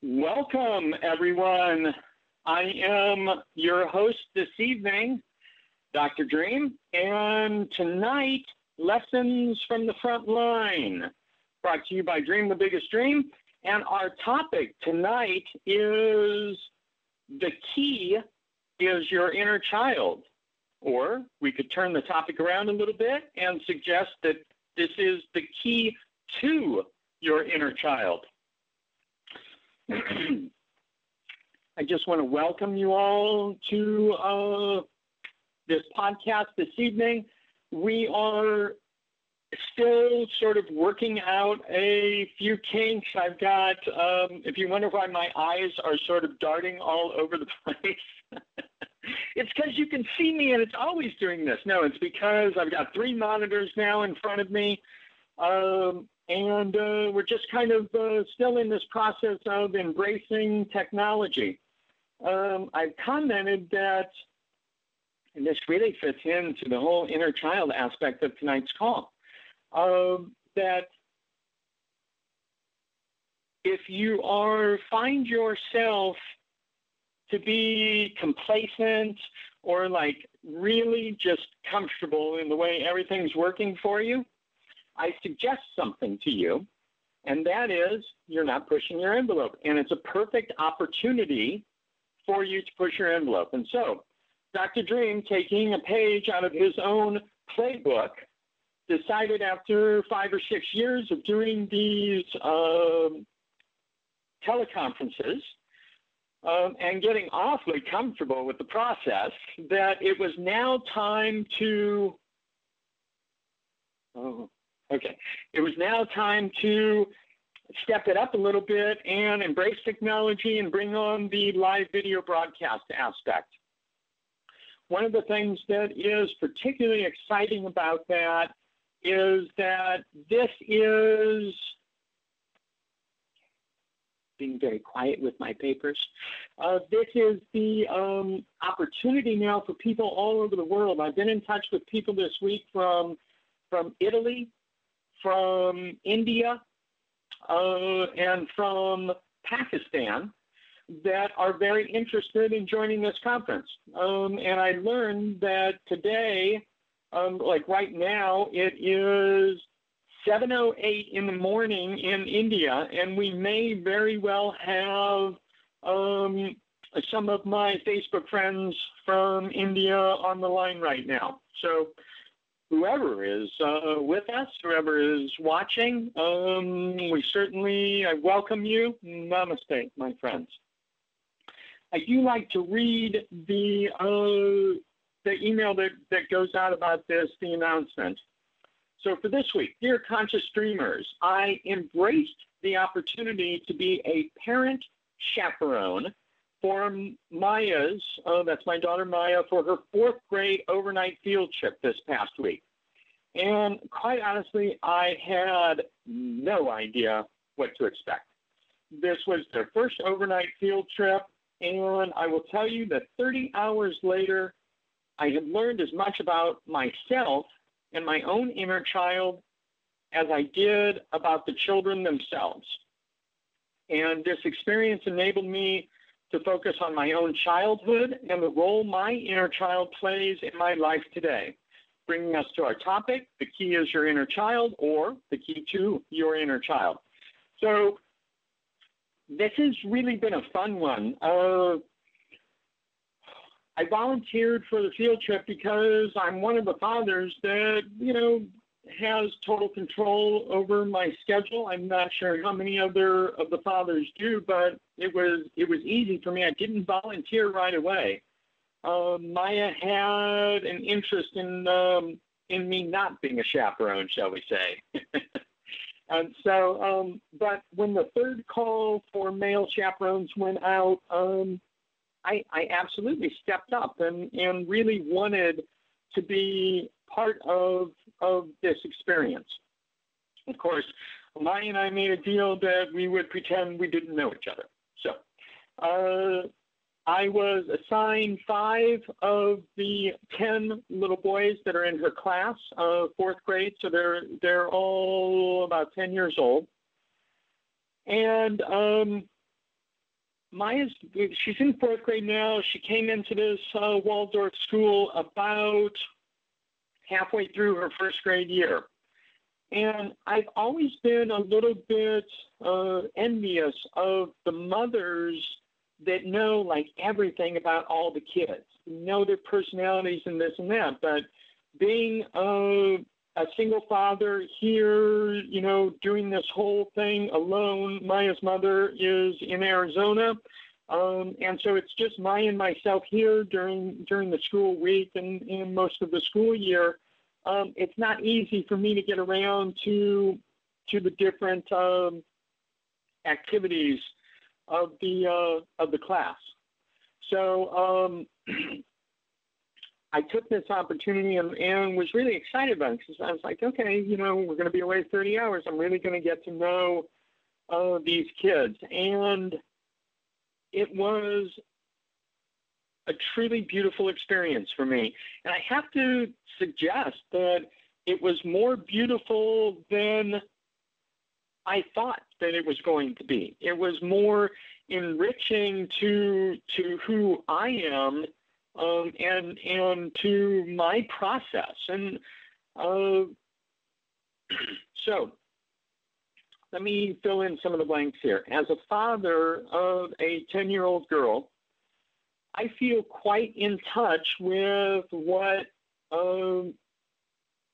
Welcome, everyone. I am your host this evening, Dr. Dream, and tonight, Lessons from the Front Line, brought to you by Dream the Biggest Dream. And our topic tonight is the key is your inner child. Or we could turn the topic around a little bit and suggest that this is the key to your inner child. I just want to welcome you all to uh, this podcast this evening. We are still sort of working out a few kinks. I've got, um, if you wonder why my eyes are sort of darting all over the place, it's because you can see me and it's always doing this. No, it's because I've got three monitors now in front of me. Um, and uh, we're just kind of uh, still in this process of embracing technology. Um, I've commented that, and this really fits into the whole inner child aspect of tonight's call, uh, that if you are find yourself to be complacent or like really just comfortable in the way everything's working for you, I suggest something to you, and that is you're not pushing your envelope. And it's a perfect opportunity for you to push your envelope. And so, Dr. Dream, taking a page out of his own playbook, decided after five or six years of doing these um, teleconferences um, and getting awfully comfortable with the process that it was now time to. Oh, Okay. It was now time to step it up a little bit and embrace technology and bring on the live video broadcast aspect. One of the things that is particularly exciting about that is that this is being very quiet with my papers. Uh, this is the um, opportunity now for people all over the world. I've been in touch with people this week from from Italy, from India uh, and from Pakistan that are very interested in joining this conference. Um, and I learned that today, um, like right now, it is 7:08 in the morning in India, and we may very well have um, some of my Facebook friends from India on the line right now. So whoever is uh, with us, whoever is watching. Um, we certainly I welcome you. Namaste, my friends. I do like to read the uh, the email that, that goes out about this, the announcement. So for this week, dear conscious dreamers, I embraced the opportunity to be a parent chaperone for Maya's, uh, that's my daughter Maya, for her fourth grade overnight field trip this past week. And quite honestly, I had no idea what to expect. This was their first overnight field trip, and I will tell you that 30 hours later, I had learned as much about myself and my own inner child as I did about the children themselves. And this experience enabled me to focus on my own childhood and the role my inner child plays in my life today. Bringing us to our topic, the key is your inner child or the key to your inner child. So this has really been a fun one. Uh, I volunteered for the field trip because I'm one of the fathers that, you know, has total control over my schedule. I'm not sure how many other of the fathers do, but it was it was easy for me. I didn't volunteer right away. Uh, Maya had an interest in um, in me not being a chaperone, shall we say? and so, um, but when the third call for male chaperones went out, um, I, I absolutely stepped up and, and really wanted to be part of of this experience. Of course, Maya and I made a deal that we would pretend we didn't know each other. So uh, I was assigned five of the ten little boys that are in her class, uh, fourth grade. So they're they're all about ten years old, and um, Maya's she's in fourth grade now. She came into this uh, Waldorf school about halfway through her first grade year. And I've always been a little bit uh, envious of the mothers that know like everything about all the kids, know their personalities and this and that. But being a, a single father here, you know, doing this whole thing alone, Maya's mother is in Arizona. Um, and so it's just Maya and myself here during during the school week and, and most of the school year um, it's not easy for me to get around to to the different um, activities of the uh, of the class. So um, I took this opportunity and, and, was really excited about it because I was like, okay, you know, we're going to be away 30 hours. I'm really going to get to know uh, these kids, and it was a truly beautiful experience for me. And I have to suggest that it was more beautiful than I thought that it was going to be. It was more enriching to to who I am um, and and to my process. And uh, so let me fill in some of the blanks here. As a father of a 10 year old girl, I feel quite in touch with what um,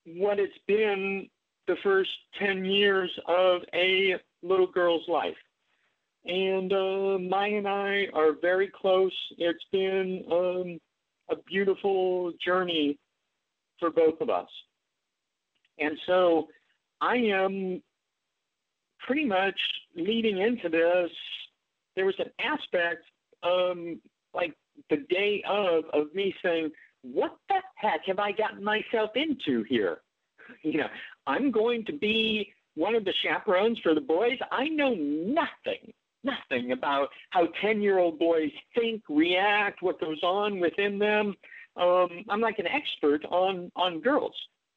what it's been the first 10 years of a little girl's life. And uh, Maya and I are very close. It's been um, a beautiful journey for both of us. And so I am pretty much leading into this. There was an aspect, um, like the day of of me saying, "What the heck have I gotten myself into here?" You know, I'm going to be one of the chaperones for the boys. I know nothing, nothing about how ten-year-old boys think, react, what goes on within them. Um, I'm like an expert on on girls,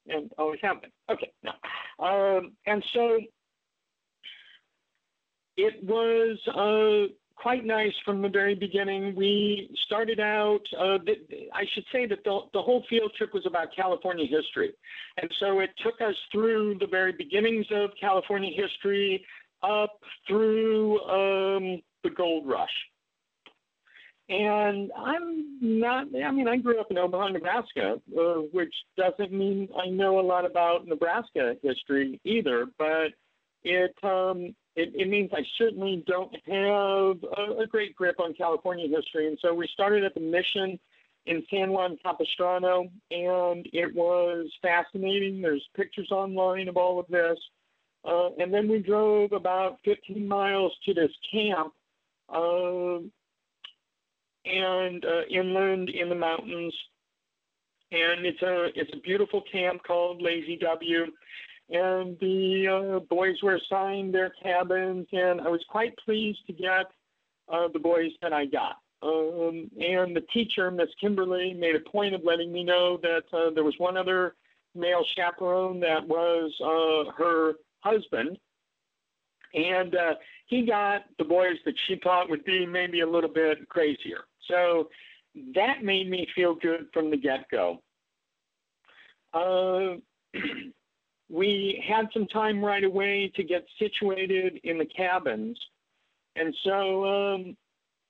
and always have been. Okay, now, um, and so it was. Uh, quite nice from the very beginning. We started out, uh, I should say that the, the whole field trip was about California history. And so it took us through the very beginnings of California history up through um, the gold rush. And I'm not, I mean, I grew up in Omaha, Nebraska, uh, which doesn't mean I know a lot about Nebraska history either, but it, um, it, it, means I certainly don't have a, a, great grip on California history. And so we started at the mission in San Juan Capistrano, and it was fascinating. There's pictures online of all of this. Uh, and then we drove about 15 miles to this camp uh, and uh, inland in the mountains. And it's a it's a beautiful camp called Lazy W and the uh, boys were assigned their cabins, and I was quite pleased to get uh, the boys that I got. Um, and the teacher, Miss Kimberly, made a point of letting me know that uh, there was one other male chaperone that was uh, her husband, and uh, he got the boys that she thought would be maybe a little bit crazier. So that made me feel good from the get-go. Uh, we had some time right away to get situated in the cabins. And so um,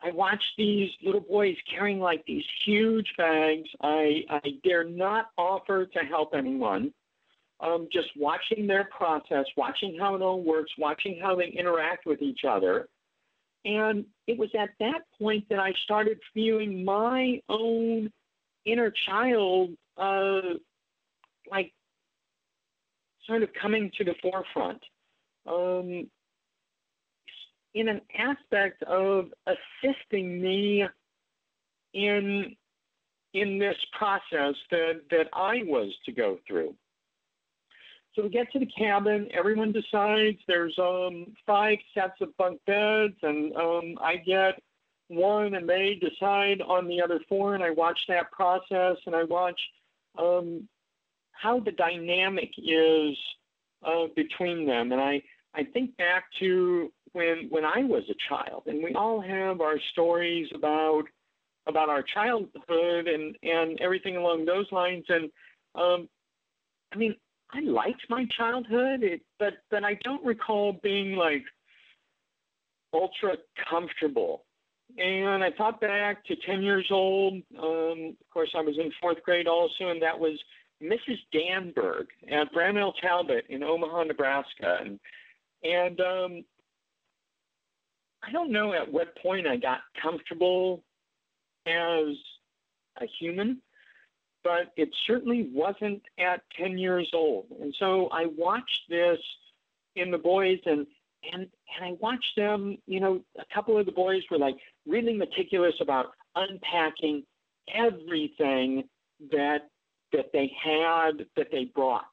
I watched these little boys carrying like these huge bags. I, I dare not offer to help anyone. Um, just watching their process, watching how it all works, watching how they interact with each other. And it was at that point that I started feeling my own inner child uh, like sort of coming to the forefront um, in an aspect of assisting me in in this process that, that I was to go through. So we get to the cabin, everyone decides there's um, five sets of bunk beds, and um, I get one, and they decide on the other four, and I watch that process, and I watch um, how the dynamic is uh, between them. And I, I think back to when when I was a child, and we all have our stories about about our childhood and and everything along those lines. And um, I mean, I liked my childhood, it, but but I don't recall being like ultra comfortable. And I thought back to 10 years old. Um, of course, I was in fourth grade also, and that was Mrs. Danberg at Brownell Talbot in Omaha, Nebraska. And, and um, I don't know at what point I got comfortable as a human, but it certainly wasn't at 10 years old. And so I watched this in the boys and and and I watched them, you know, a couple of the boys were like really meticulous about unpacking everything that that they had that they brought.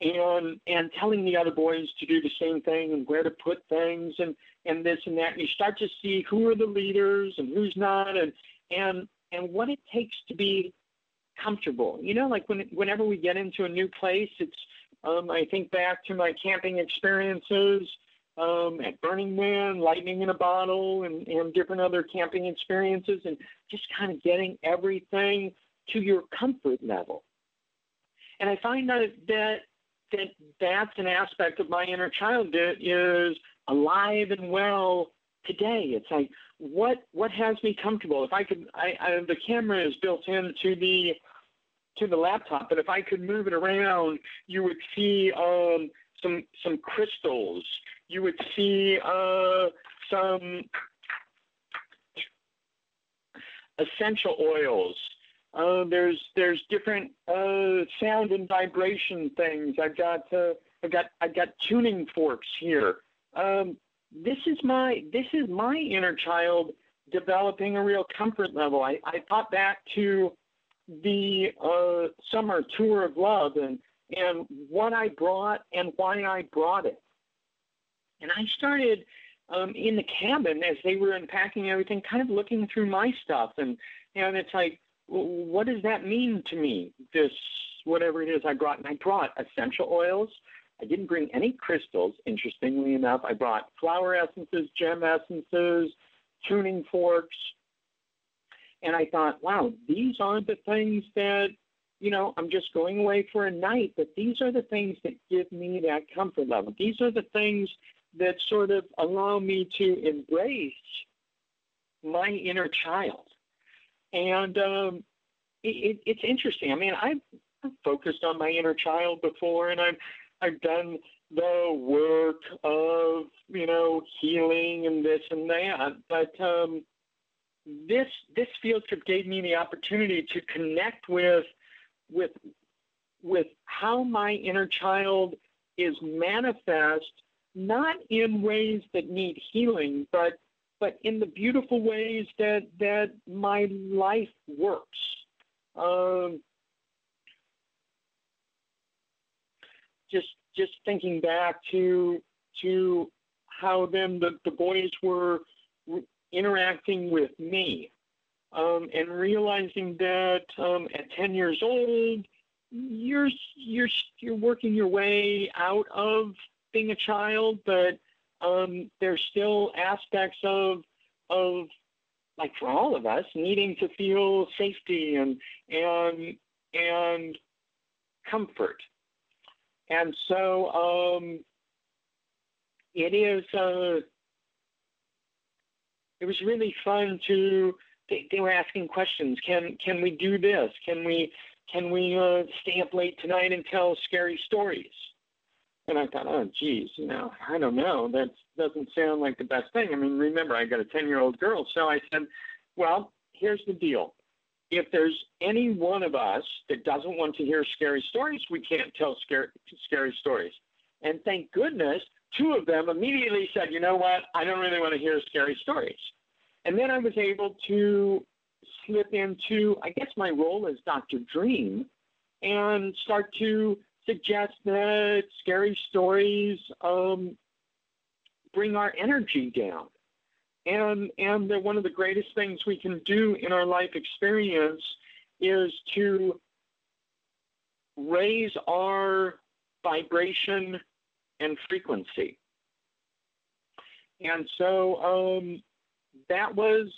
And and telling the other boys to do the same thing and where to put things and and this and that. And you start to see who are the leaders and who's not. And and and what it takes to be comfortable. You know like when whenever we get into a new place it's um, i think back to my camping experiences um, at Burning Man, Lightning in a Bottle, and, and different other camping experiences, and just kind of getting everything to your comfort level. And I find that that that that's an aspect of my inner child that is alive and well today. It's like what what has me comfortable. If I could, I, I the camera is built into the to the laptop, but if I could move it around, you would see um, some some crystals you would see uh, some essential oils. Uh, there's there's different uh, sound and vibration things. I've got uh, I've got I've got tuning forks here. Um, this is my this is my inner child developing a real comfort level. I, I thought back to the uh, summer tour of love and and what I brought and why I brought it. And I started um, in the cabin as they were unpacking everything, kind of looking through my stuff, and and it's like, what does that mean to me? This whatever it is I brought, and I brought essential oils. I didn't bring any crystals. Interestingly enough, I brought flower essences, gem essences, tuning forks, and I thought, wow, these are the things that you know, I'm just going away for a night, but these are the things that give me that comfort level. These are the things that sort of allow me to embrace my inner child. And um, it, it's interesting. I mean, I've, I've focused on my inner child before, and I've I've done the work of you know healing and this and that. But um, this this field trip gave me the opportunity to connect with with with how my inner child is manifest not in ways that need healing, but but in the beautiful ways that that my life works. Um, just just thinking back to to how then the, the boys were interacting with me um, and realizing that um, at 10 years old you're you're you're working your way out of being a child, but um, there's still aspects of of like for all of us needing to feel safety and and and comfort. And so um, it is. Uh, it was really fun to. They, they, were asking questions. Can can we do this? Can we can we uh, stay up late tonight and tell scary stories? And I thought, oh, geez, you know, I don't know. That doesn't sound like the best thing. I mean, remember, I got a 10 year old girl. So I said, well, here's the deal. If there's any one of us that doesn't want to hear scary stories, we can't tell scary, scary stories. And thank goodness, two of them immediately said, you know what? I don't really want to hear scary stories. And then I was able to slip into, I guess, my role as Dr. Dream and start to suggest that scary stories um, bring our energy down. And, and that one of the greatest things we can do in our life experience is to raise our vibration and frequency. and so um, that was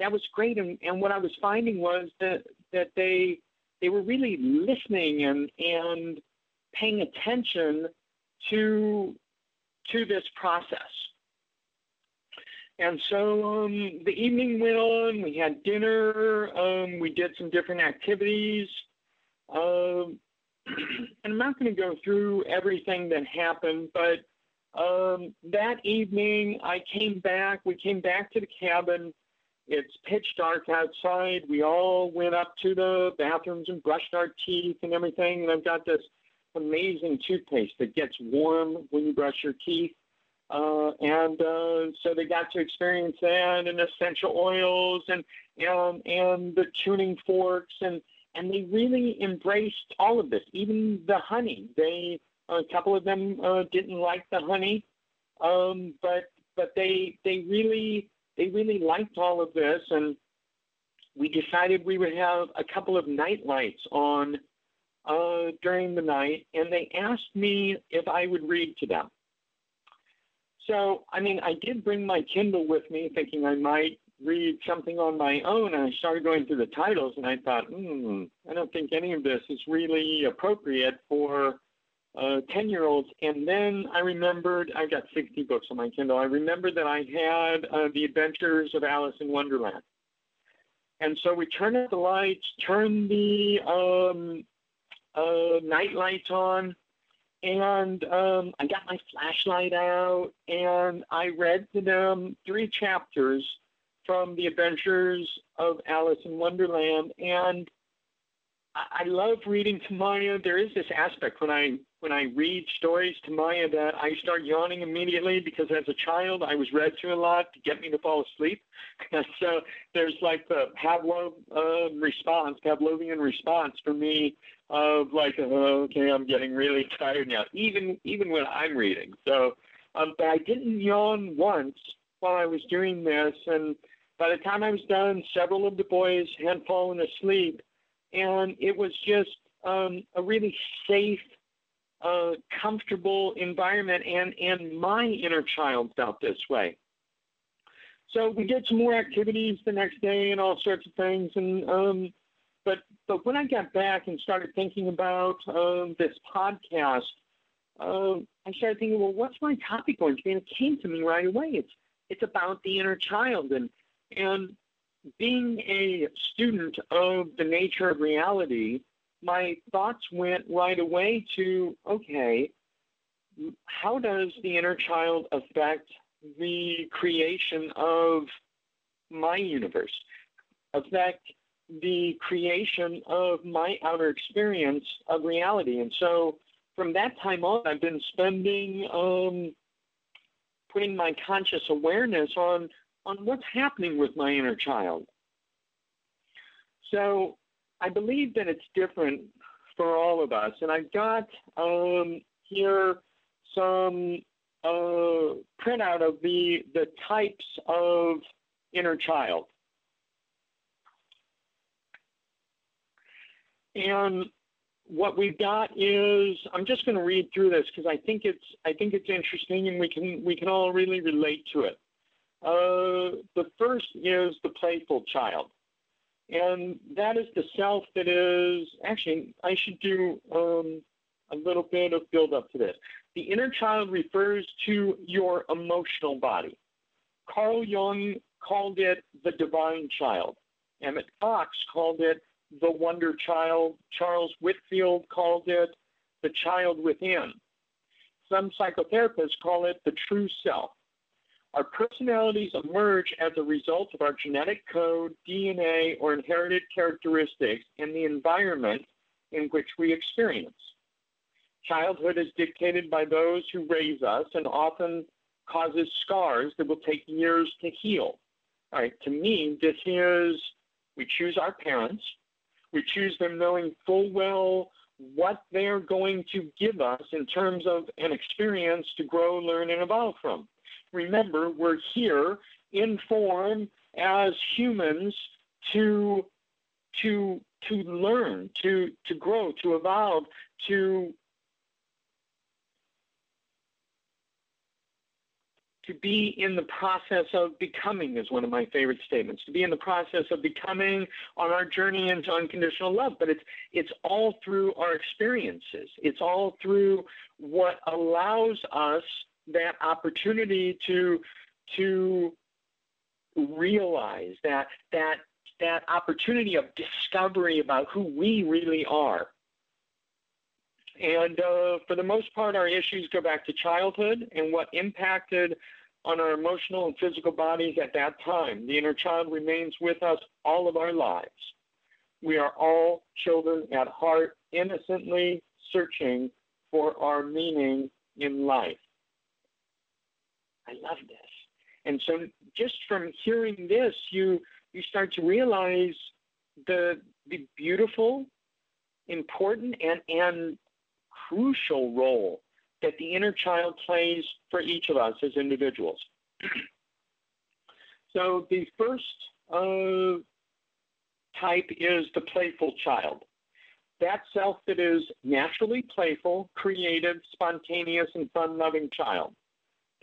that was great. And, and what I was finding was that that they they were really listening and and paying attention to to this process. And so um, the evening went on. We had dinner. Um, we did some different activities. Um, and I'm not going to go through everything that happened, but um, that evening I came back. We came back to the cabin. It's pitch dark outside. We all went up to the bathrooms and brushed our teeth and everything. And I've got this amazing toothpaste that gets warm when you brush your teeth. Uh, and uh, so they got to experience that and essential oils and and and the tuning forks and and they really embraced all of this, even the honey. They a couple of them uh, didn't like the honey, um, but but they they really they really liked all of this, and we decided we would have a couple of night lights on uh, during the night, and they asked me if I would read to them. So, I mean, I did bring my Kindle with me, thinking I might read something on my own. And I started going through the titles, and I thought, hmm, I don't think any of this is really appropriate for uh, 10 year olds. And then I remembered, I got 60 books on my Kindle. I remembered that I had uh, The Adventures of Alice in Wonderland. And so we turned out the lights, turned the um, uh, night lights on, and um, I got my flashlight out and I read to them three chapters from The Adventures of Alice in Wonderland. And I, love reading to Maya. There is this aspect when I when I read stories to Maya that I start yawning immediately because as a child I was read to a lot to get me to fall asleep. so there's like the Pavlov response, Pavlovian response for me of like, oh, okay, I'm getting really tired now, even even when I'm reading. So, um, but I didn't yawn once while I was doing this, and by the time I was done, several of the boys had fallen asleep, and it was just um, a really safe uh, comfortable environment, and and my inner child felt this way. So we did some more activities the next day and all sorts of things, and um, but but when I got back and started thinking about um, this podcast, uh, I started thinking, well, what's my topic going to be? And it came to me right away. It's it's about the inner child, and and being a student of the nature of reality, my thoughts went right away to okay, how does the inner child affect the creation of my universe, affect the creation of my outer experience of reality? And so from that time on, I've been spending, um, putting my conscious awareness on, on what's happening with my inner child. So I believe that it's different for all of us. And I've got um, here some uh, printout of the, the types of inner child. And what we've got is I'm just going to read through this because I think it's I think it's interesting and we can we can all really relate to it. Uh, the first is the playful child. And that is the self that is actually, I should do um, a little bit of build up to this. The inner child refers to your emotional body. Carl Jung called it the divine child. Emmet Fox called it the wonder child. Charles Whitfield called it the child within. Some psychotherapists call it the true self. Our personalities emerge as a result of our genetic code, DNA, or inherited characteristics and the environment in which we experience. Childhood is dictated by those who raise us and often causes scars that will take years to heal. All right, to me, this is we choose our parents, we choose them knowing full well what they're going to give us in terms of an experience to grow, learn, and evolve from remember, we're here in form as humans to to to learn, to to grow, to evolve, to to be in the process of becoming is one of my favorite statements. To be in the process of becoming on our journey into unconditional love, but it's it's all through our experiences. It's all through what allows us that opportunity to to realize that that that opportunity of discovery about who we really are. And uh, for the most part, our issues go back to childhood and what impacted on our emotional and physical bodies at that time. The inner child remains with us all of our lives. We are all children at heart, innocently searching for our meaning in life. I love this. And so just from hearing this, you you start to realize the the beautiful, important and and crucial role that the inner child plays for each of us as individuals. so the first uh, type is the playful child. That self that is naturally playful, creative, spontaneous, and fun loving child.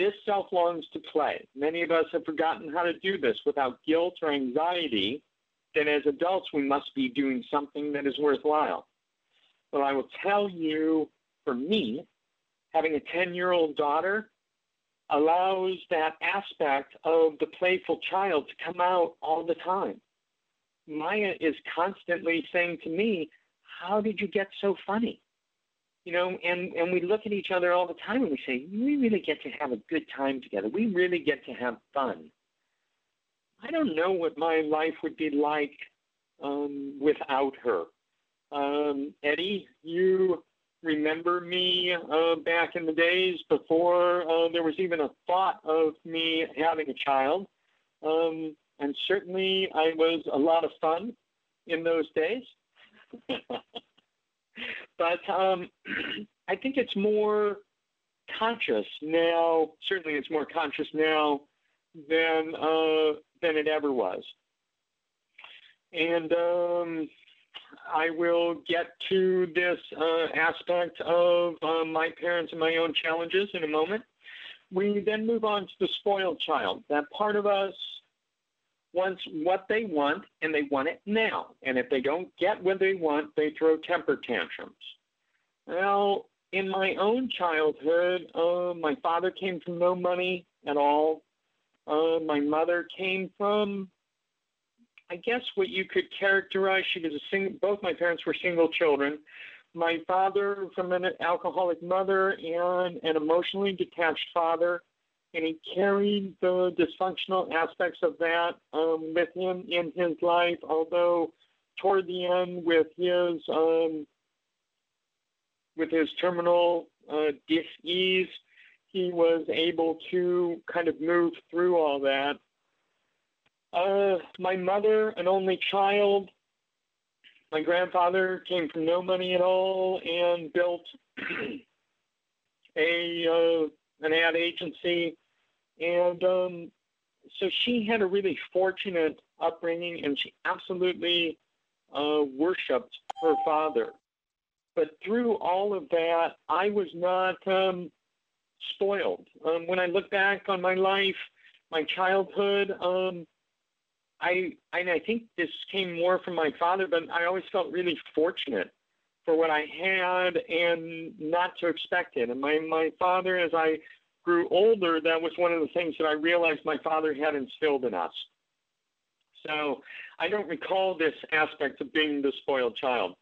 This self longs to play. Many of us have forgotten how to do this without guilt or anxiety that as adults we must be doing something that is worthwhile. Well, I will tell you, for me, having a 10 year old daughter allows that aspect of the playful child to come out all the time. Maya is constantly saying to me, How did you get so funny? You know, and, and we look at each other all the time and we say, We really get to have a good time together. We really get to have fun. I don't know what my life would be like um, without her. Um, Eddie, you remember me uh, back in the days before uh, there was even a thought of me having a child. Um, and certainly I was a lot of fun in those days. but um, I think it's more conscious now. Certainly, it's more conscious now than uh, than it ever was. And um, I will get to this uh, aspect of uh, my parents and my own challenges in a moment. We then move on to the spoiled child. That part of us wants what they want and they want it now. And if they don't get what they want, they throw temper tantrums. Well, in my own childhood, uh, my father came from no money at all. Uh, my mother came from I guess what you could characterize, she was a single, both my parents were single children. My father from an alcoholic mother and an emotionally detached father, and he carried the dysfunctional aspects of that um, with him in his life. Although toward the end, with his um, with his terminal uh, dis-ease, he was able to kind of move through all that uh, my mother, an only child. My grandfather came from no money at all and built a uh, an ad agency, and um, so she had a really fortunate upbringing, and she absolutely uh, worshipped her father. But through all of that, I was not um, spoiled. Um, when I look back on my life, my childhood, um, I and I think this came more from my father, but I always felt really fortunate for what I had and not to expect it. And my my father, as I grew older, that was one of the things that I realized my father had instilled in us. So I don't recall this aspect of being the spoiled child.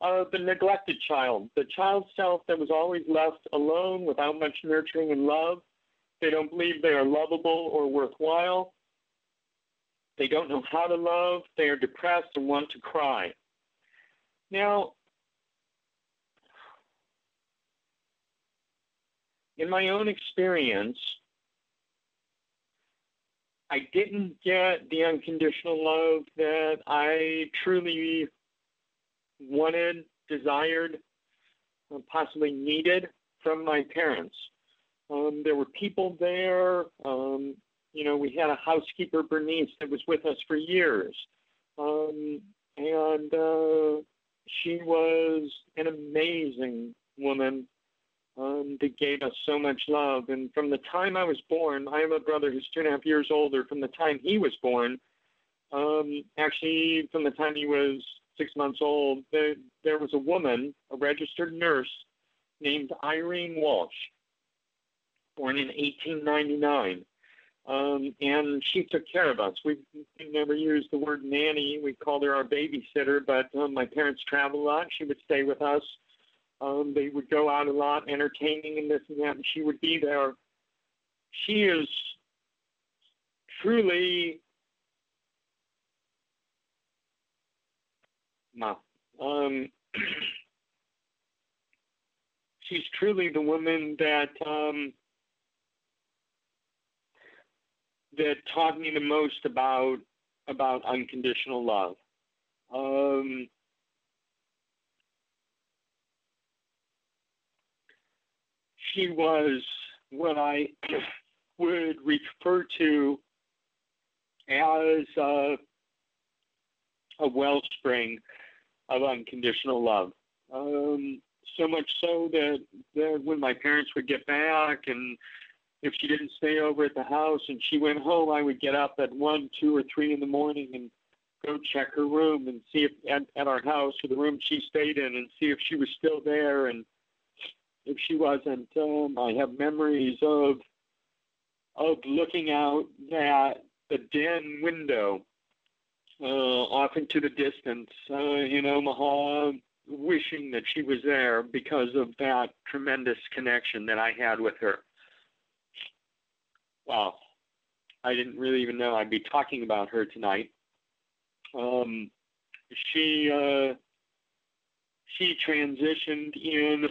Uh, the neglected child, the child self that was always left alone without much nurturing and love. They don't believe they are lovable or worthwhile. They don't know how to love. They are depressed and want to cry. Now, in my own experience, I didn't get the unconditional love that I truly wanted, desired, possibly needed from my parents. Um, there were people there, um, you know, we had a housekeeper, Bernice, that was with us for years. Um, and uh, she was an amazing woman. Um, that gave us so much love. And from the time I was born, I have a brother who's two and a half years older. From the time he was born, um, actually, from the time he was six months old, there, there was a woman, a registered nurse, named Irene Walsh, born in 1899. Um, and she took care of us. We, we never used the word nanny. We called her our babysitter, but um, my parents traveled a lot. She would stay with us. Um, they would go out a lot, entertaining and this and that, and she would be there. She is truly no. Um, she's truly the woman that um, that taught me the most about about unconditional love. Um, she was what I would refer to as a, a wellspring of unconditional love. Um, so much so that, that when my parents would get back and if she didn't stay over at the house and she went home, I would get up at one, two, or three in the morning and go check her room and see if at, at our house or the room she stayed in and see if she was still there and if she wasn't, um, I have memories of of looking out at the den window uh, off into the distance uh, in Omaha, wishing that she was there because of that tremendous connection that I had with her. Wow, I didn't really even know I'd be talking about her tonight. Um, she uh, she transitioned in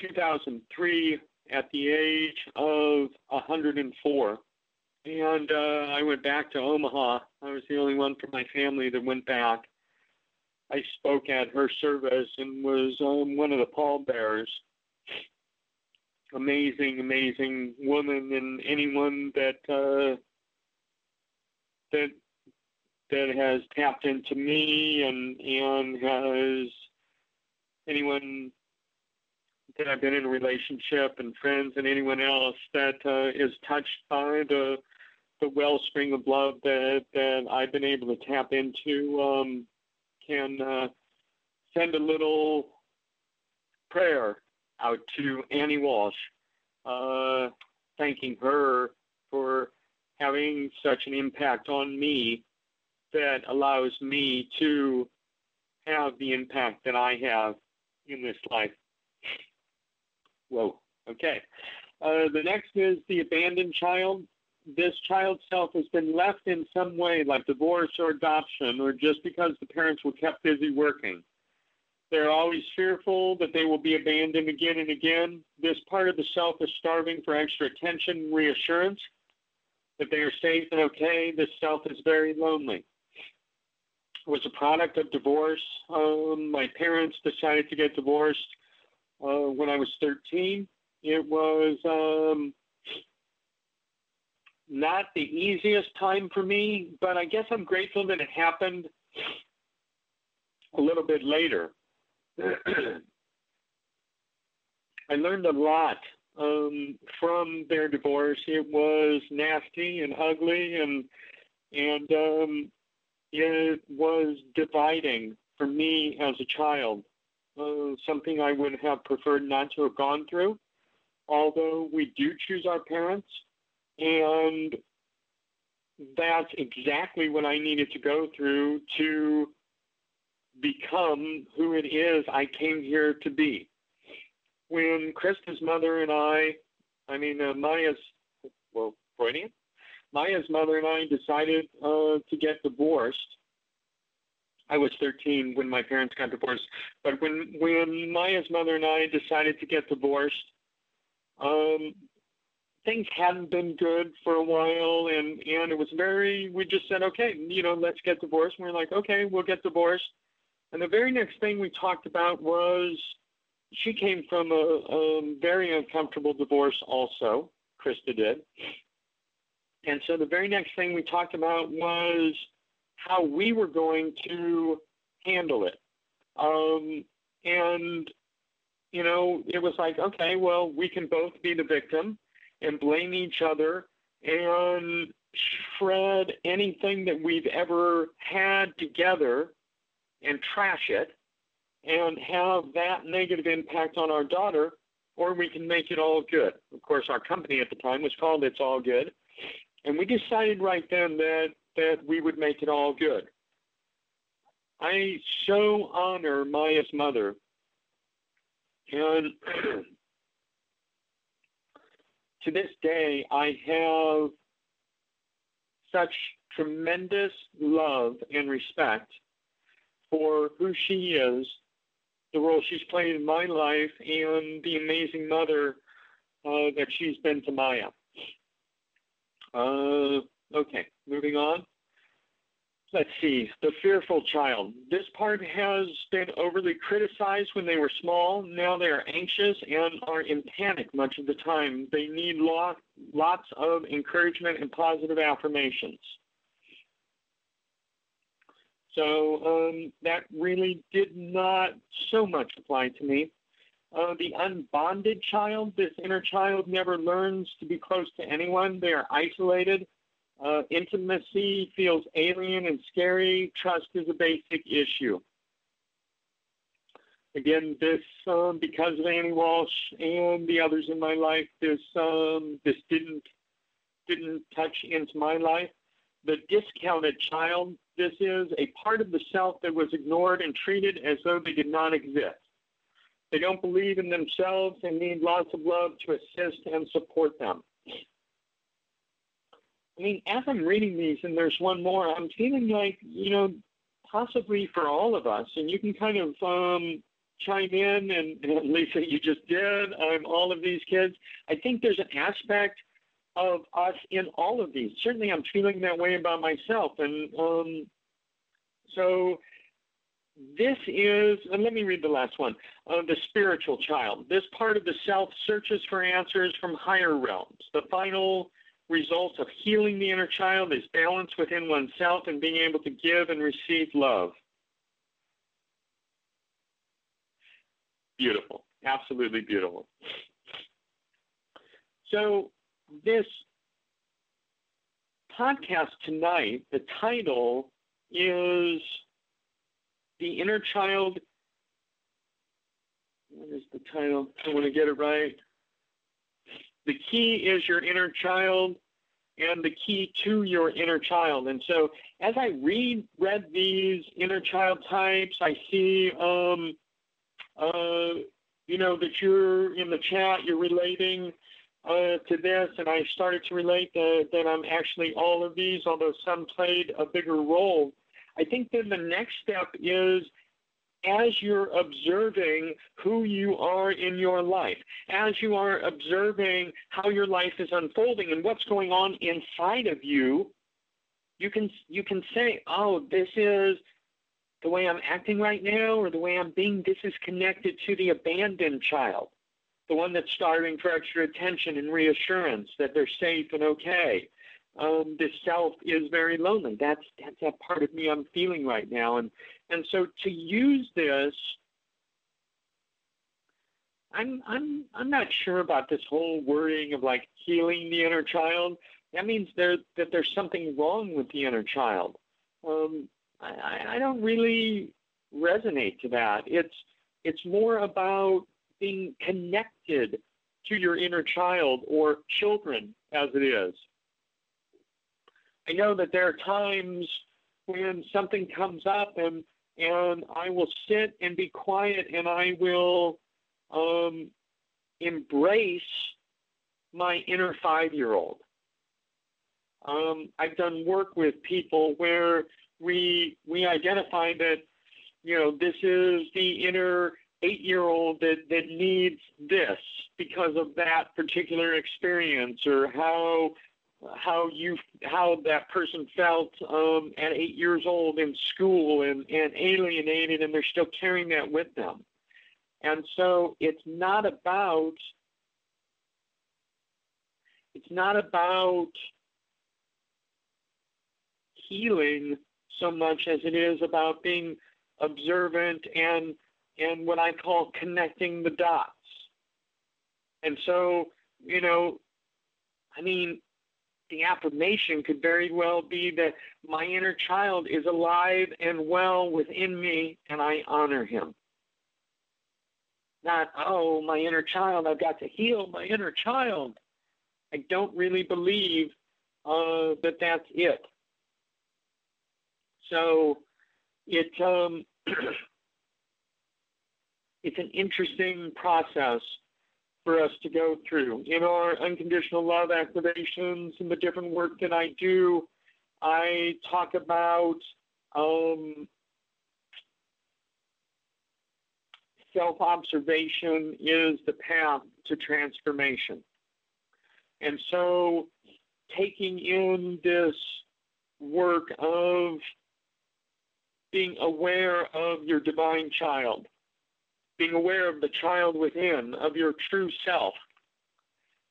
2003 at the age of 104. And uh, I went back to Omaha. I was the only one from my family that went back. I spoke at her service and was um, one of the pallbearers. Amazing, amazing woman, and anyone that uh, that that has tapped into me and and has anyone that I've been in a relationship and friends and anyone else that uh, is touched by the the wellspring of love that that I've been able to tap into um, can uh, send a little prayer out to Annie Walsh, uh, thanking her for having such an impact on me that allows me to have the impact that I have in this life. Whoa. Okay. Uh, the next is the abandoned child. This child's self has been left in some way, like divorce or adoption, or just because the parents were kept busy working. They're always fearful that they will be abandoned again and again. This part of the self is starving for extra attention and reassurance that they are safe and okay. This self is very lonely. It was a product of divorce. Um, my parents decided to get divorced uh, when I was 13. It was um, not the easiest time for me, but I guess I'm grateful that it happened a little bit later. I learned a lot um, from their divorce. It was nasty and ugly, and and um, it was dividing for me as a child uh, something I would have preferred not to have gone through. Although we do choose our parents, and that's exactly what I needed to go through to become who it is I came here to be. When Krista's mother and I, I mean, uh, Maya's, well, Freudian, Maya's mother and I decided uh, to get divorced I was 13 when my parents got divorced. But when when Maya's mother and I decided to get divorced, um, things hadn't been good for a while, and and it was very. We just said, okay, you know, let's get divorced. And we are like, okay, we'll get divorced. And the very next thing we talked about was she came from a, a very uncomfortable divorce, also. Krista did. And so the very next thing we talked about was how we were going to handle it. Um, and you know, it was like, okay, well, we can both be the victim and blame each other and shred anything that we've ever had together and trash it and have that negative impact on our daughter, or we can make it all good. Of course, our company at the time was called It's All Good. And we decided right then that, that we would make it all good. I so honor Maya's mother. And to this day, I have such tremendous love and respect for who she is, the role she's played in my life, and the amazing mother uh, that she's been to Maya. Uh, okay, moving on. Let's see, the fearful child. This part has been overly criticized when they were small. Now they are anxious and are in panic much of the time. They need lot, lots of encouragement and positive affirmations. So um, that really did not so much apply to me. Uh, the unbonded child, this inner child never learns to be close to anyone. They are isolated. Uh, intimacy feels alien and scary. Trust is a basic issue. Again, this um, because of Annie Walsh and the others in my life, this um, this didn't didn't touch into my life. The discounted child, this is a part of the self that was ignored and treated as though they did not exist. They don't believe in themselves and need lots of love to assist and support them. I mean, as I'm reading these, and there's one more, I'm feeling like, you know, possibly for all of us, and you can kind of um, chime in, and, and Lisa, you just did, um, all of these kids. I think there's an aspect of us in all of these. Certainly, I'm feeling that way about myself, and um, so this is, and let me read the last one, uh, the spiritual child. This part of the self searches for answers from higher realms. The final result of healing the inner child is balance within oneself and being able to give and receive love. Beautiful, absolutely beautiful. So, this podcast tonight, the title is the inner child. What is the title? I want to get it right. The key is your inner child and the key to your inner child. And so as I read read these inner child types, I see um, uh, you know that you're in the chat, you're relating uh, to this, and I started to relate that, that I'm actually all of these, although some played a bigger role. I think then the next step is as you're observing who you are in your life, as you are observing how your life is unfolding and what's going on inside of you, you can you can say, "Oh, this is the way I'm acting right now or the way I'm being this is connected to the abandoned child, the one that's starving for extra attention and reassurance that they're safe and okay." um, the self is very lonely. That's that's that part of me I'm feeling right now, and and so to use this, I'm I'm I'm not sure about this whole wording of like healing the inner child. That means there that there's something wrong with the inner child. Um, I, I don't really resonate to that. It's it's more about being connected to your inner child or children as it is. I know that there are times when something comes up and and I will sit and be quiet and I will um, embrace my inner five year old. Um, I've done work with people where we we identify that you know this is the inner eight year old that, that needs this because of that particular experience or how how you how that person felt um, at eight years old in school and, and alienated and they're still carrying that with them and so it's not about it's not about healing so much as it is about being observant and and what I call connecting the dots. And so, you know, I mean, the affirmation could very well be that my inner child is alive and well within me and I honor him. Not, oh, my inner child, I've got to heal my inner child. I don't really believe uh, that that's it. So it um, it's an interesting process for us to go through. In our unconditional love activations and the different work that I do, I talk about um, self observation is the path to transformation. And so, taking in this work of being aware of your divine child, being aware of the child within, of your true self,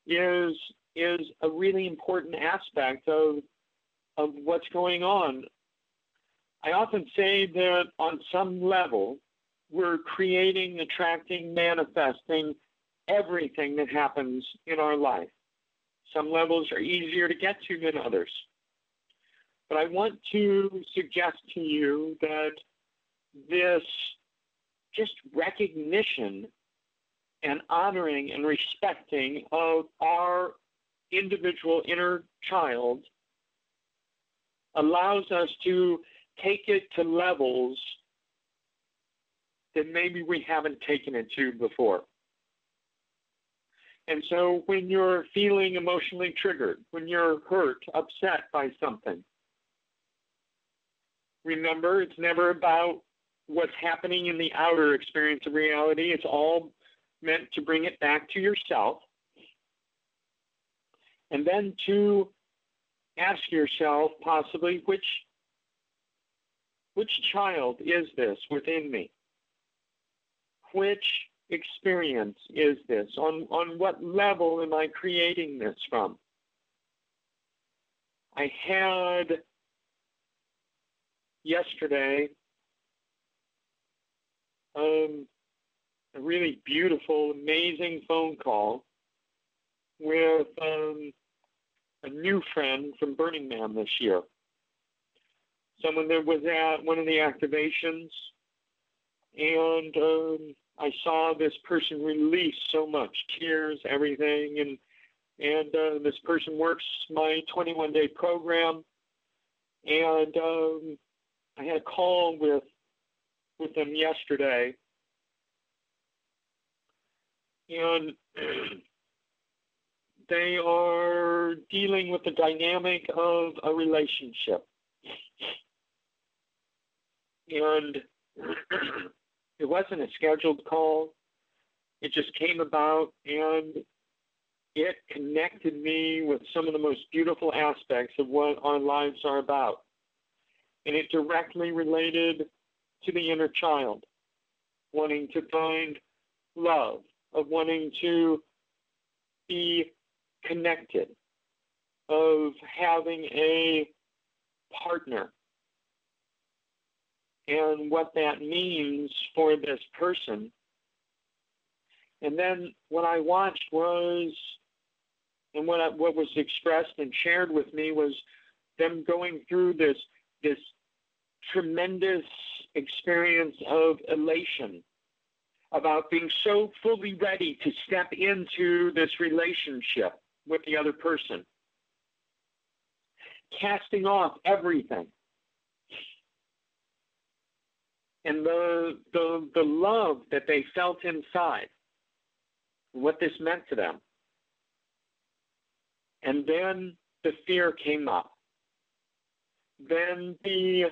is is a really important aspect of of what's going on. I often say that on some level, we're creating, attracting, manifesting everything that happens in our life. Some levels are easier to get to than others. But I want to suggest to you that this just recognition and honoring and respecting of our individual inner child allows us to take it to levels that maybe we haven't taken it to before. And so when you're feeling emotionally triggered, when you're hurt, upset by something, remember it's never about what's happening in the outer experience of reality. It's all meant to bring it back to yourself. And then to ask yourself possibly which which child is this within me? Which experience is this? On on what level am I creating this from? I had yesterday um, a really beautiful, amazing phone call with um, a new friend from Burning Man this year. Someone that was at one of the activations, and um, I saw this person release so much tears, everything, and and uh, this person works my 21 day program, and um, I had a call with with them yesterday, and they are dealing with the dynamic of a relationship. And it wasn't a scheduled call. It just came about and it connected me with some of the most beautiful aspects of what our lives are about. And it directly related to the inner child, wanting to find love, of wanting to be connected, of having a partner, and what that means for this person. And then what I watched was, and what I, what was expressed and shared with me was them going through this this tremendous experience of elation about being so fully ready to step into this relationship with the other person, casting off everything. And the, the, the love that they felt inside, what this meant to them. And then the fear came up. Then the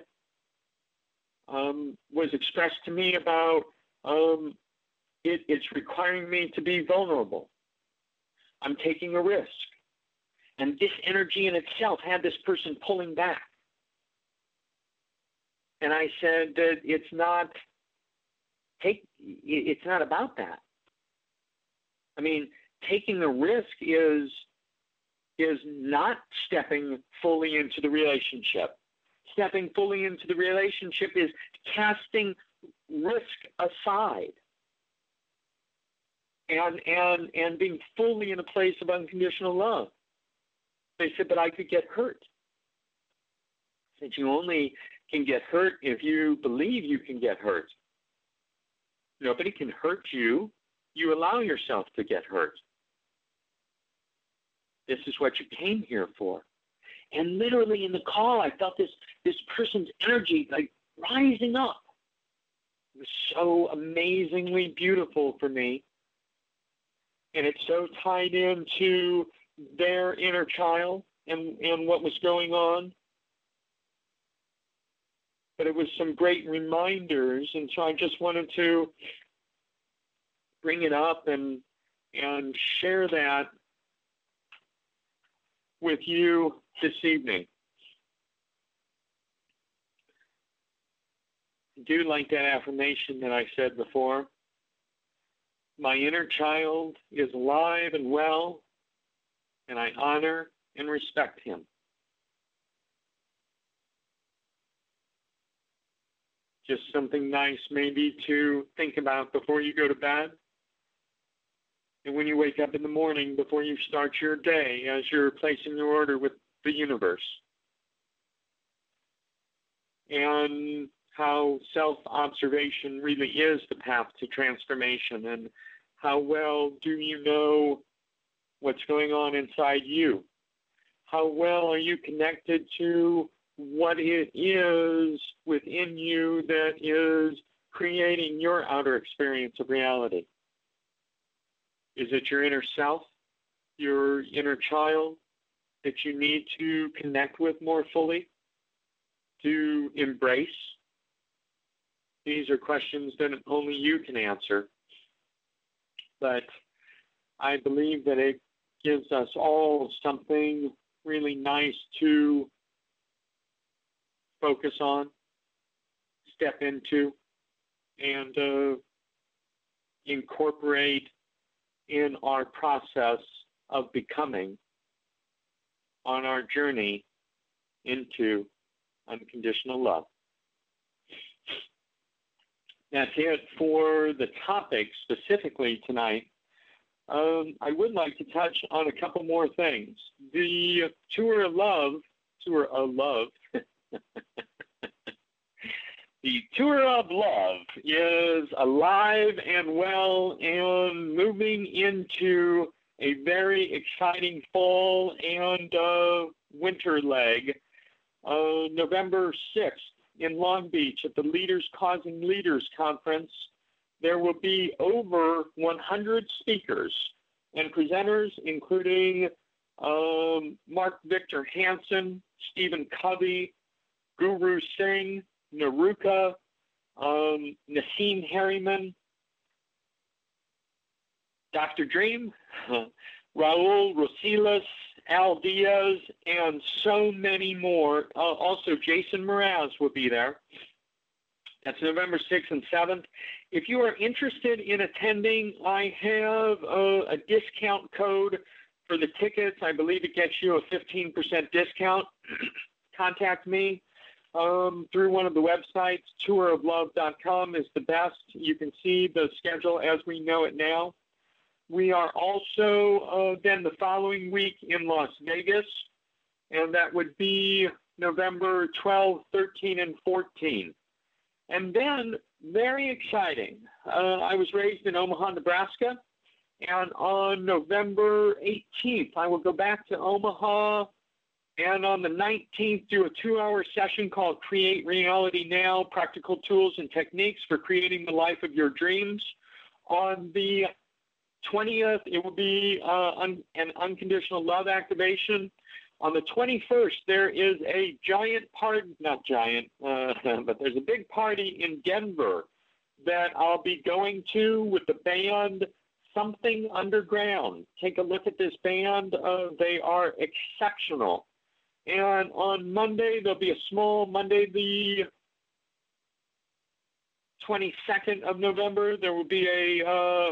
um, was expressed to me about um, it, it's requiring me to be vulnerable. I'm taking a risk. And this energy in itself had this person pulling back. And I said that it's not take it's not about that. I mean, taking a risk is is not stepping fully into the relationship stepping fully into the relationship is casting risk aside and and and being fully in a place of unconditional love. They said, but I could get hurt. Said you only can get hurt if you believe you can get hurt. Nobody can hurt you. You allow yourself to get hurt. This is what you came here for. And literally in the call, I felt this this person's energy like rising up. It was so amazingly beautiful for me. And it's so tied into their inner child and, and what was going on. But it was some great reminders, and so I just wanted to bring it up and and share that with you this evening. I do like that affirmation that I said before. My inner child is alive and well, and I honor and respect him. Just something nice, maybe, to think about before you go to bed. And when you wake up in the morning, before you start your day, as you're placing your order with the universe. And how self observation really is the path to transformation, and how well do you know what's going on inside you? How well are you connected to what it is within you that is creating your outer experience of reality? Is it your inner self, your inner child that you need to connect with more fully, to embrace? These are questions that only you can answer. But I believe that it gives us all something really nice to focus on, step into, and uh, incorporate in our process of becoming on our journey into unconditional love. That's it for the topic specifically tonight. Um, I would like to touch on a couple more things. The tour of love, tour of love, the tour of love is alive and well and moving into a very exciting fall and uh, winter leg. Uh, November 6th in Long Beach at the Leaders Causing Leaders Conference, there will be over 100 speakers and presenters, including um, Mark Victor Hansen, Stephen Covey, Guru Singh, Naruka, um, Harriman, Dr. Dream, Raul Rosales, Al Diaz, and so many more. Uh, also, Jason Mraz will be there. That's November 6th and 7th. If you are interested in attending, I have a, a discount code for the tickets. I believe it gets you a 15% discount. Contact me um, through one of the websites. Touroflove.com is the best. You can see the schedule as we know it now. We are also uh, then the following week in Las Vegas, and that would be November 12, 13, and 14. And then, very exciting, uh, I was raised in Omaha, Nebraska, and on November 18th, I will go back to Omaha and on the 19th do a two-hour session called Create Reality Now, Practical Tools and Techniques for Creating the Life of Your Dreams. On the 20th, it will be uh, un- an unconditional love activation. On the 21st, there is a giant party, not giant, uh, but there's a big party in Denver that I'll be going to with the band Something Underground. Take a look at this band. Uh, they are exceptional. And on Monday, there'll be a small Monday, the 22nd of November, there will be a uh,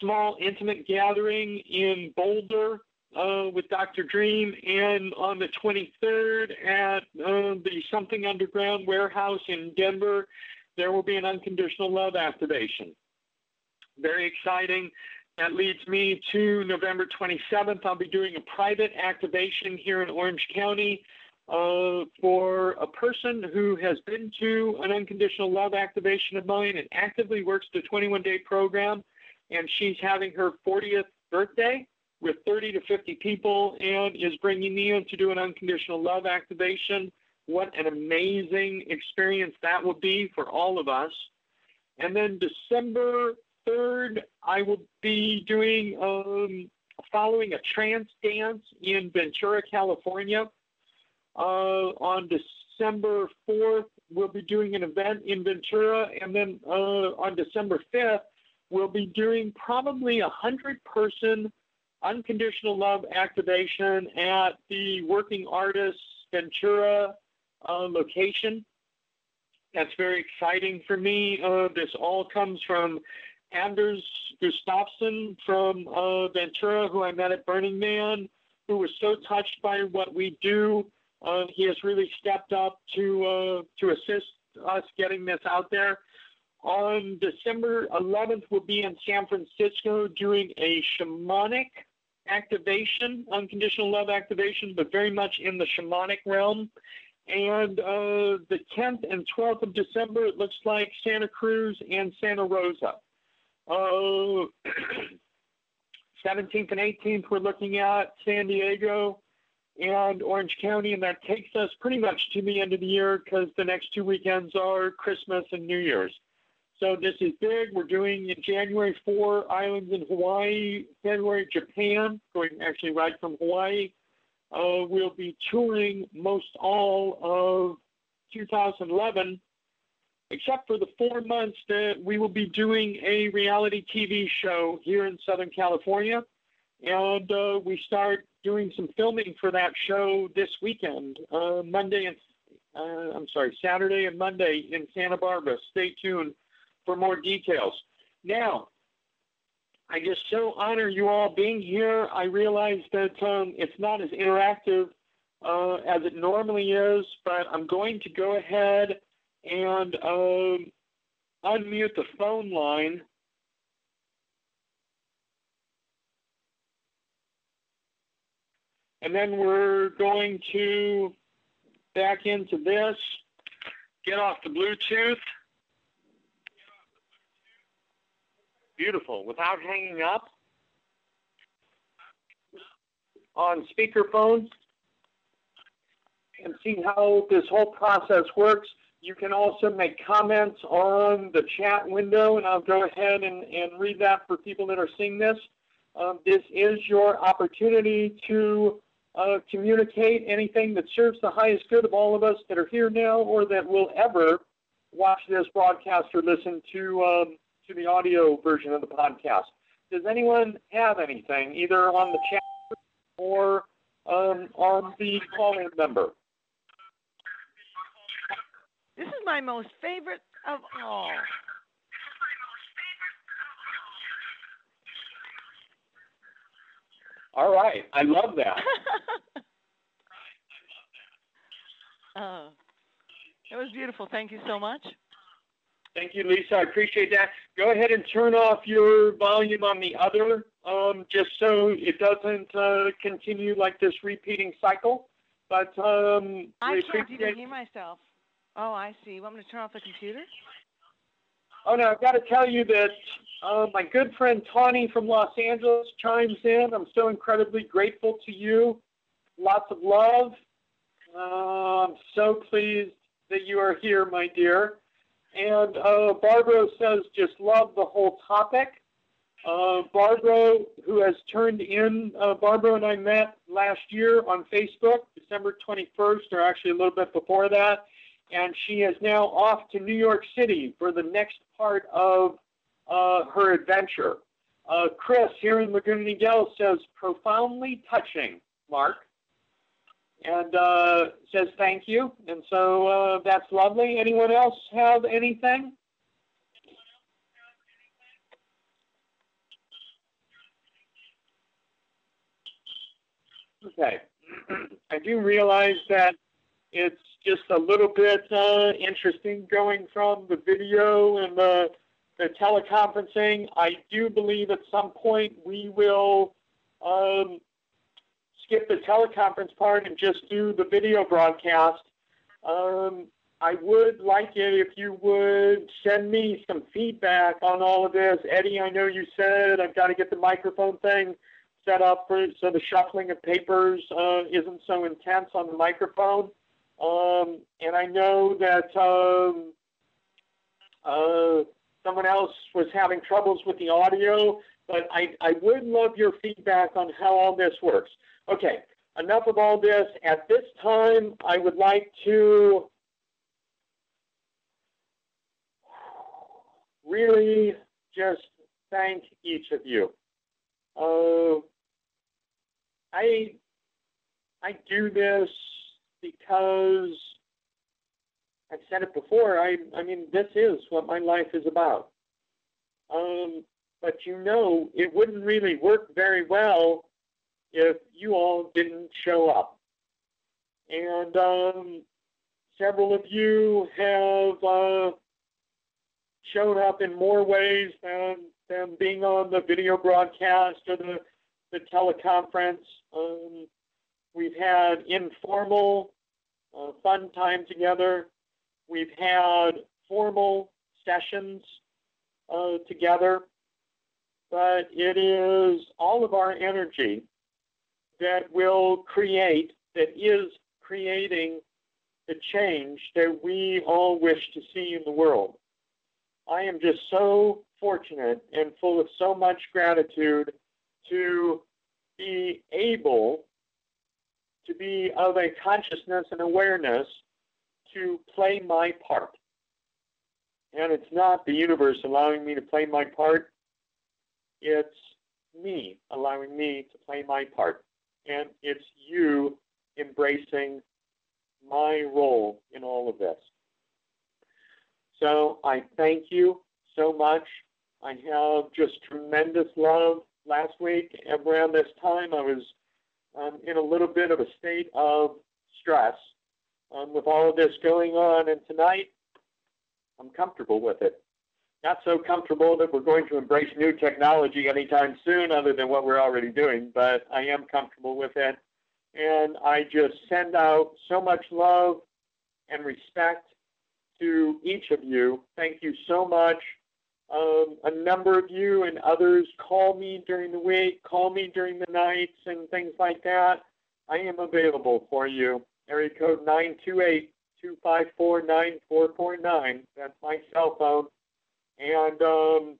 small intimate gathering in Boulder uh, with Dr. Dream, and on the 23rd at uh, the Something Underground Warehouse in Denver, there will be an unconditional love activation. Very exciting. That leads me to November 27th. I'll be doing a private activation here in Orange County uh, for a person who has been to an unconditional love activation of mine and actively works the 21 day program. And she's having her 40th birthday with 30 to 50 people and is bringing me in to do an unconditional love activation. What an amazing experience that will be for all of us. And then December 3rd, I will be doing, um, following a trance dance in Ventura, California. Uh, on December 4th, we'll be doing an event in Ventura. And then uh, on December 5th, we'll be doing probably a 100 person unconditional love activation at the Working Artists Ventura uh, location. That's very exciting for me. Uh, this all comes from Anders Gustafsson from uh, Ventura, who I met at Burning Man, who was so touched by what we do. Uh, he has really stepped up to uh, to assist us getting this out there. On December 11th, we'll be in San Francisco doing a shamanic activation, unconditional love activation, but very much in the shamanic realm. And uh, the 10th and 12th of December, it looks like Santa Cruz and Santa Rosa. Uh, 17th and 18th, we're looking at San Diego and Orange County, and that takes us pretty much to the end of the year because the next two weekends are Christmas and New Year's. So this is big. We're doing in January four islands in Hawaii, February Japan, going actually right from Hawaii. Uh, we'll be touring most all of 2011, except for the four months that we will be doing a reality TV show here in Southern California. And uh, we start doing some filming for that show this weekend, uh, Monday and uh, I'm sorry, Saturday and Monday in Santa Barbara. Stay tuned for more details. Now, I just so honor you all being here. I realize that um, it's not as interactive uh, as it normally is, but I'm going to go ahead and um, unmute the phone line. And then we're going to back into this, get off the Bluetooth. Beautiful without hanging up on speakerphone and see how this whole process works. You can also make comments on the chat window, and I'll go ahead and, and read that for people that are seeing this. Um, this is your opportunity to uh, communicate anything that serves the highest good of all of us that are here now or that will ever watch this broadcast or listen to um, to the audio version of the podcast. Does anyone have anything, either on the chat or um, on the call-in number? This is my most favorite of all. All right, I love that. uh, it was beautiful. Thank you so much. Thank you, Lisa. I appreciate that. Go ahead and turn off your volume on the other, um, just so it doesn't uh, continue like this repeating cycle. But um, I can't even hear myself. Oh, I see. You want me to turn off the computer? Oh no, I've got to tell you that uh, my good friend Tawny from Los Angeles chimes in. I'm so incredibly grateful to you. Lots of love. Uh, I'm so pleased that you are here, my dear. And uh, Barbara says, just love the whole topic. Uh, Barbara, who has turned in, uh, Barbara and I met last year on Facebook, December 21st, or actually a little bit before that. And she is now off to New York City for the next part of uh, her adventure. Uh, Chris here in Laguna Niguel says, profoundly touching, Mark and uh, says thank you. And so uh, that's lovely. Anyone else have anything? Okay. I do realize that it's just a little bit uh, interesting going from the video and the, the teleconferencing. I do believe at some point we will um, skip the teleconference part and just do the video broadcast. Um, I would like it if you would send me some feedback on all of this. Eddie, I know you said I've got to get the microphone thing set up for so the shuffling of papers uh, isn't so intense on the microphone. Um, and I know that um, uh, someone else was having troubles with the audio, but I, I would love your feedback on how all this works. Okay, enough of all this. At this time, I would like to really just thank each of you. Uh, I I do this because I've said it before. I I mean this is what my life is about. Um, but you know it wouldn't really work very well if you all didn't show up. And um, several of you have uh, shown up in more ways than, than being on the video broadcast or the, the teleconference. Um, we've had informal, uh, fun time together. We've had formal sessions uh, together. But it is all of our energy that will create, that is creating the change that we all wish to see in the world. I am just so fortunate and full of so much gratitude to be able to be of a consciousness and awareness to play my part. And it's not the universe allowing me to play my part, it's me allowing me to play my part and it's you embracing my role in all of this. So I thank you so much. I have just tremendous love. Last week, around this time, I was um, in a little bit of a state of stress um, with all of this going on, and tonight I'm comfortable with it. Not so comfortable that we're going to embrace new technology anytime soon, other than what we're already doing, but I am comfortable with it. And I just send out so much love and respect to each of you. Thank you so much. Um, a number of you and others call me during the week, call me during the nights, and things like that. I am available for you. Area code 928 254 9449. That's my cell phone. And um,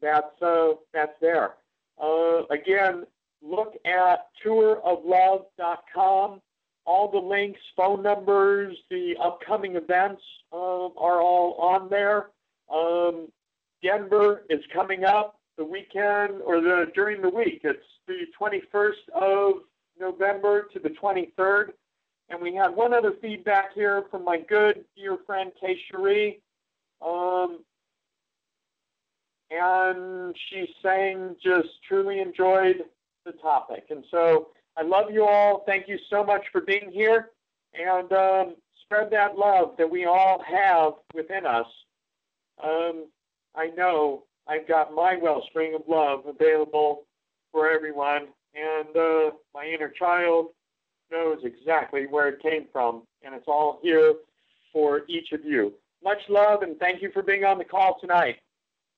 that's, uh, that's there. Uh, again, look at touroflove.com all the links, phone numbers, the upcoming events um, are all on there. Um, Denver is coming up the weekend or the during the week. It's the 21st of November to the 23rd. And we had one other feedback here from my good dear friend Kay Cherie. Um, and she's saying just truly enjoyed the topic. And so I love you all. Thank you so much for being here. And um, spread that love that we all have within us. Um, I know I've got my wellspring of love available for everyone. And uh, my inner child knows exactly where it came from. And it's all here for each of you. Much love and thank you for being on the call tonight.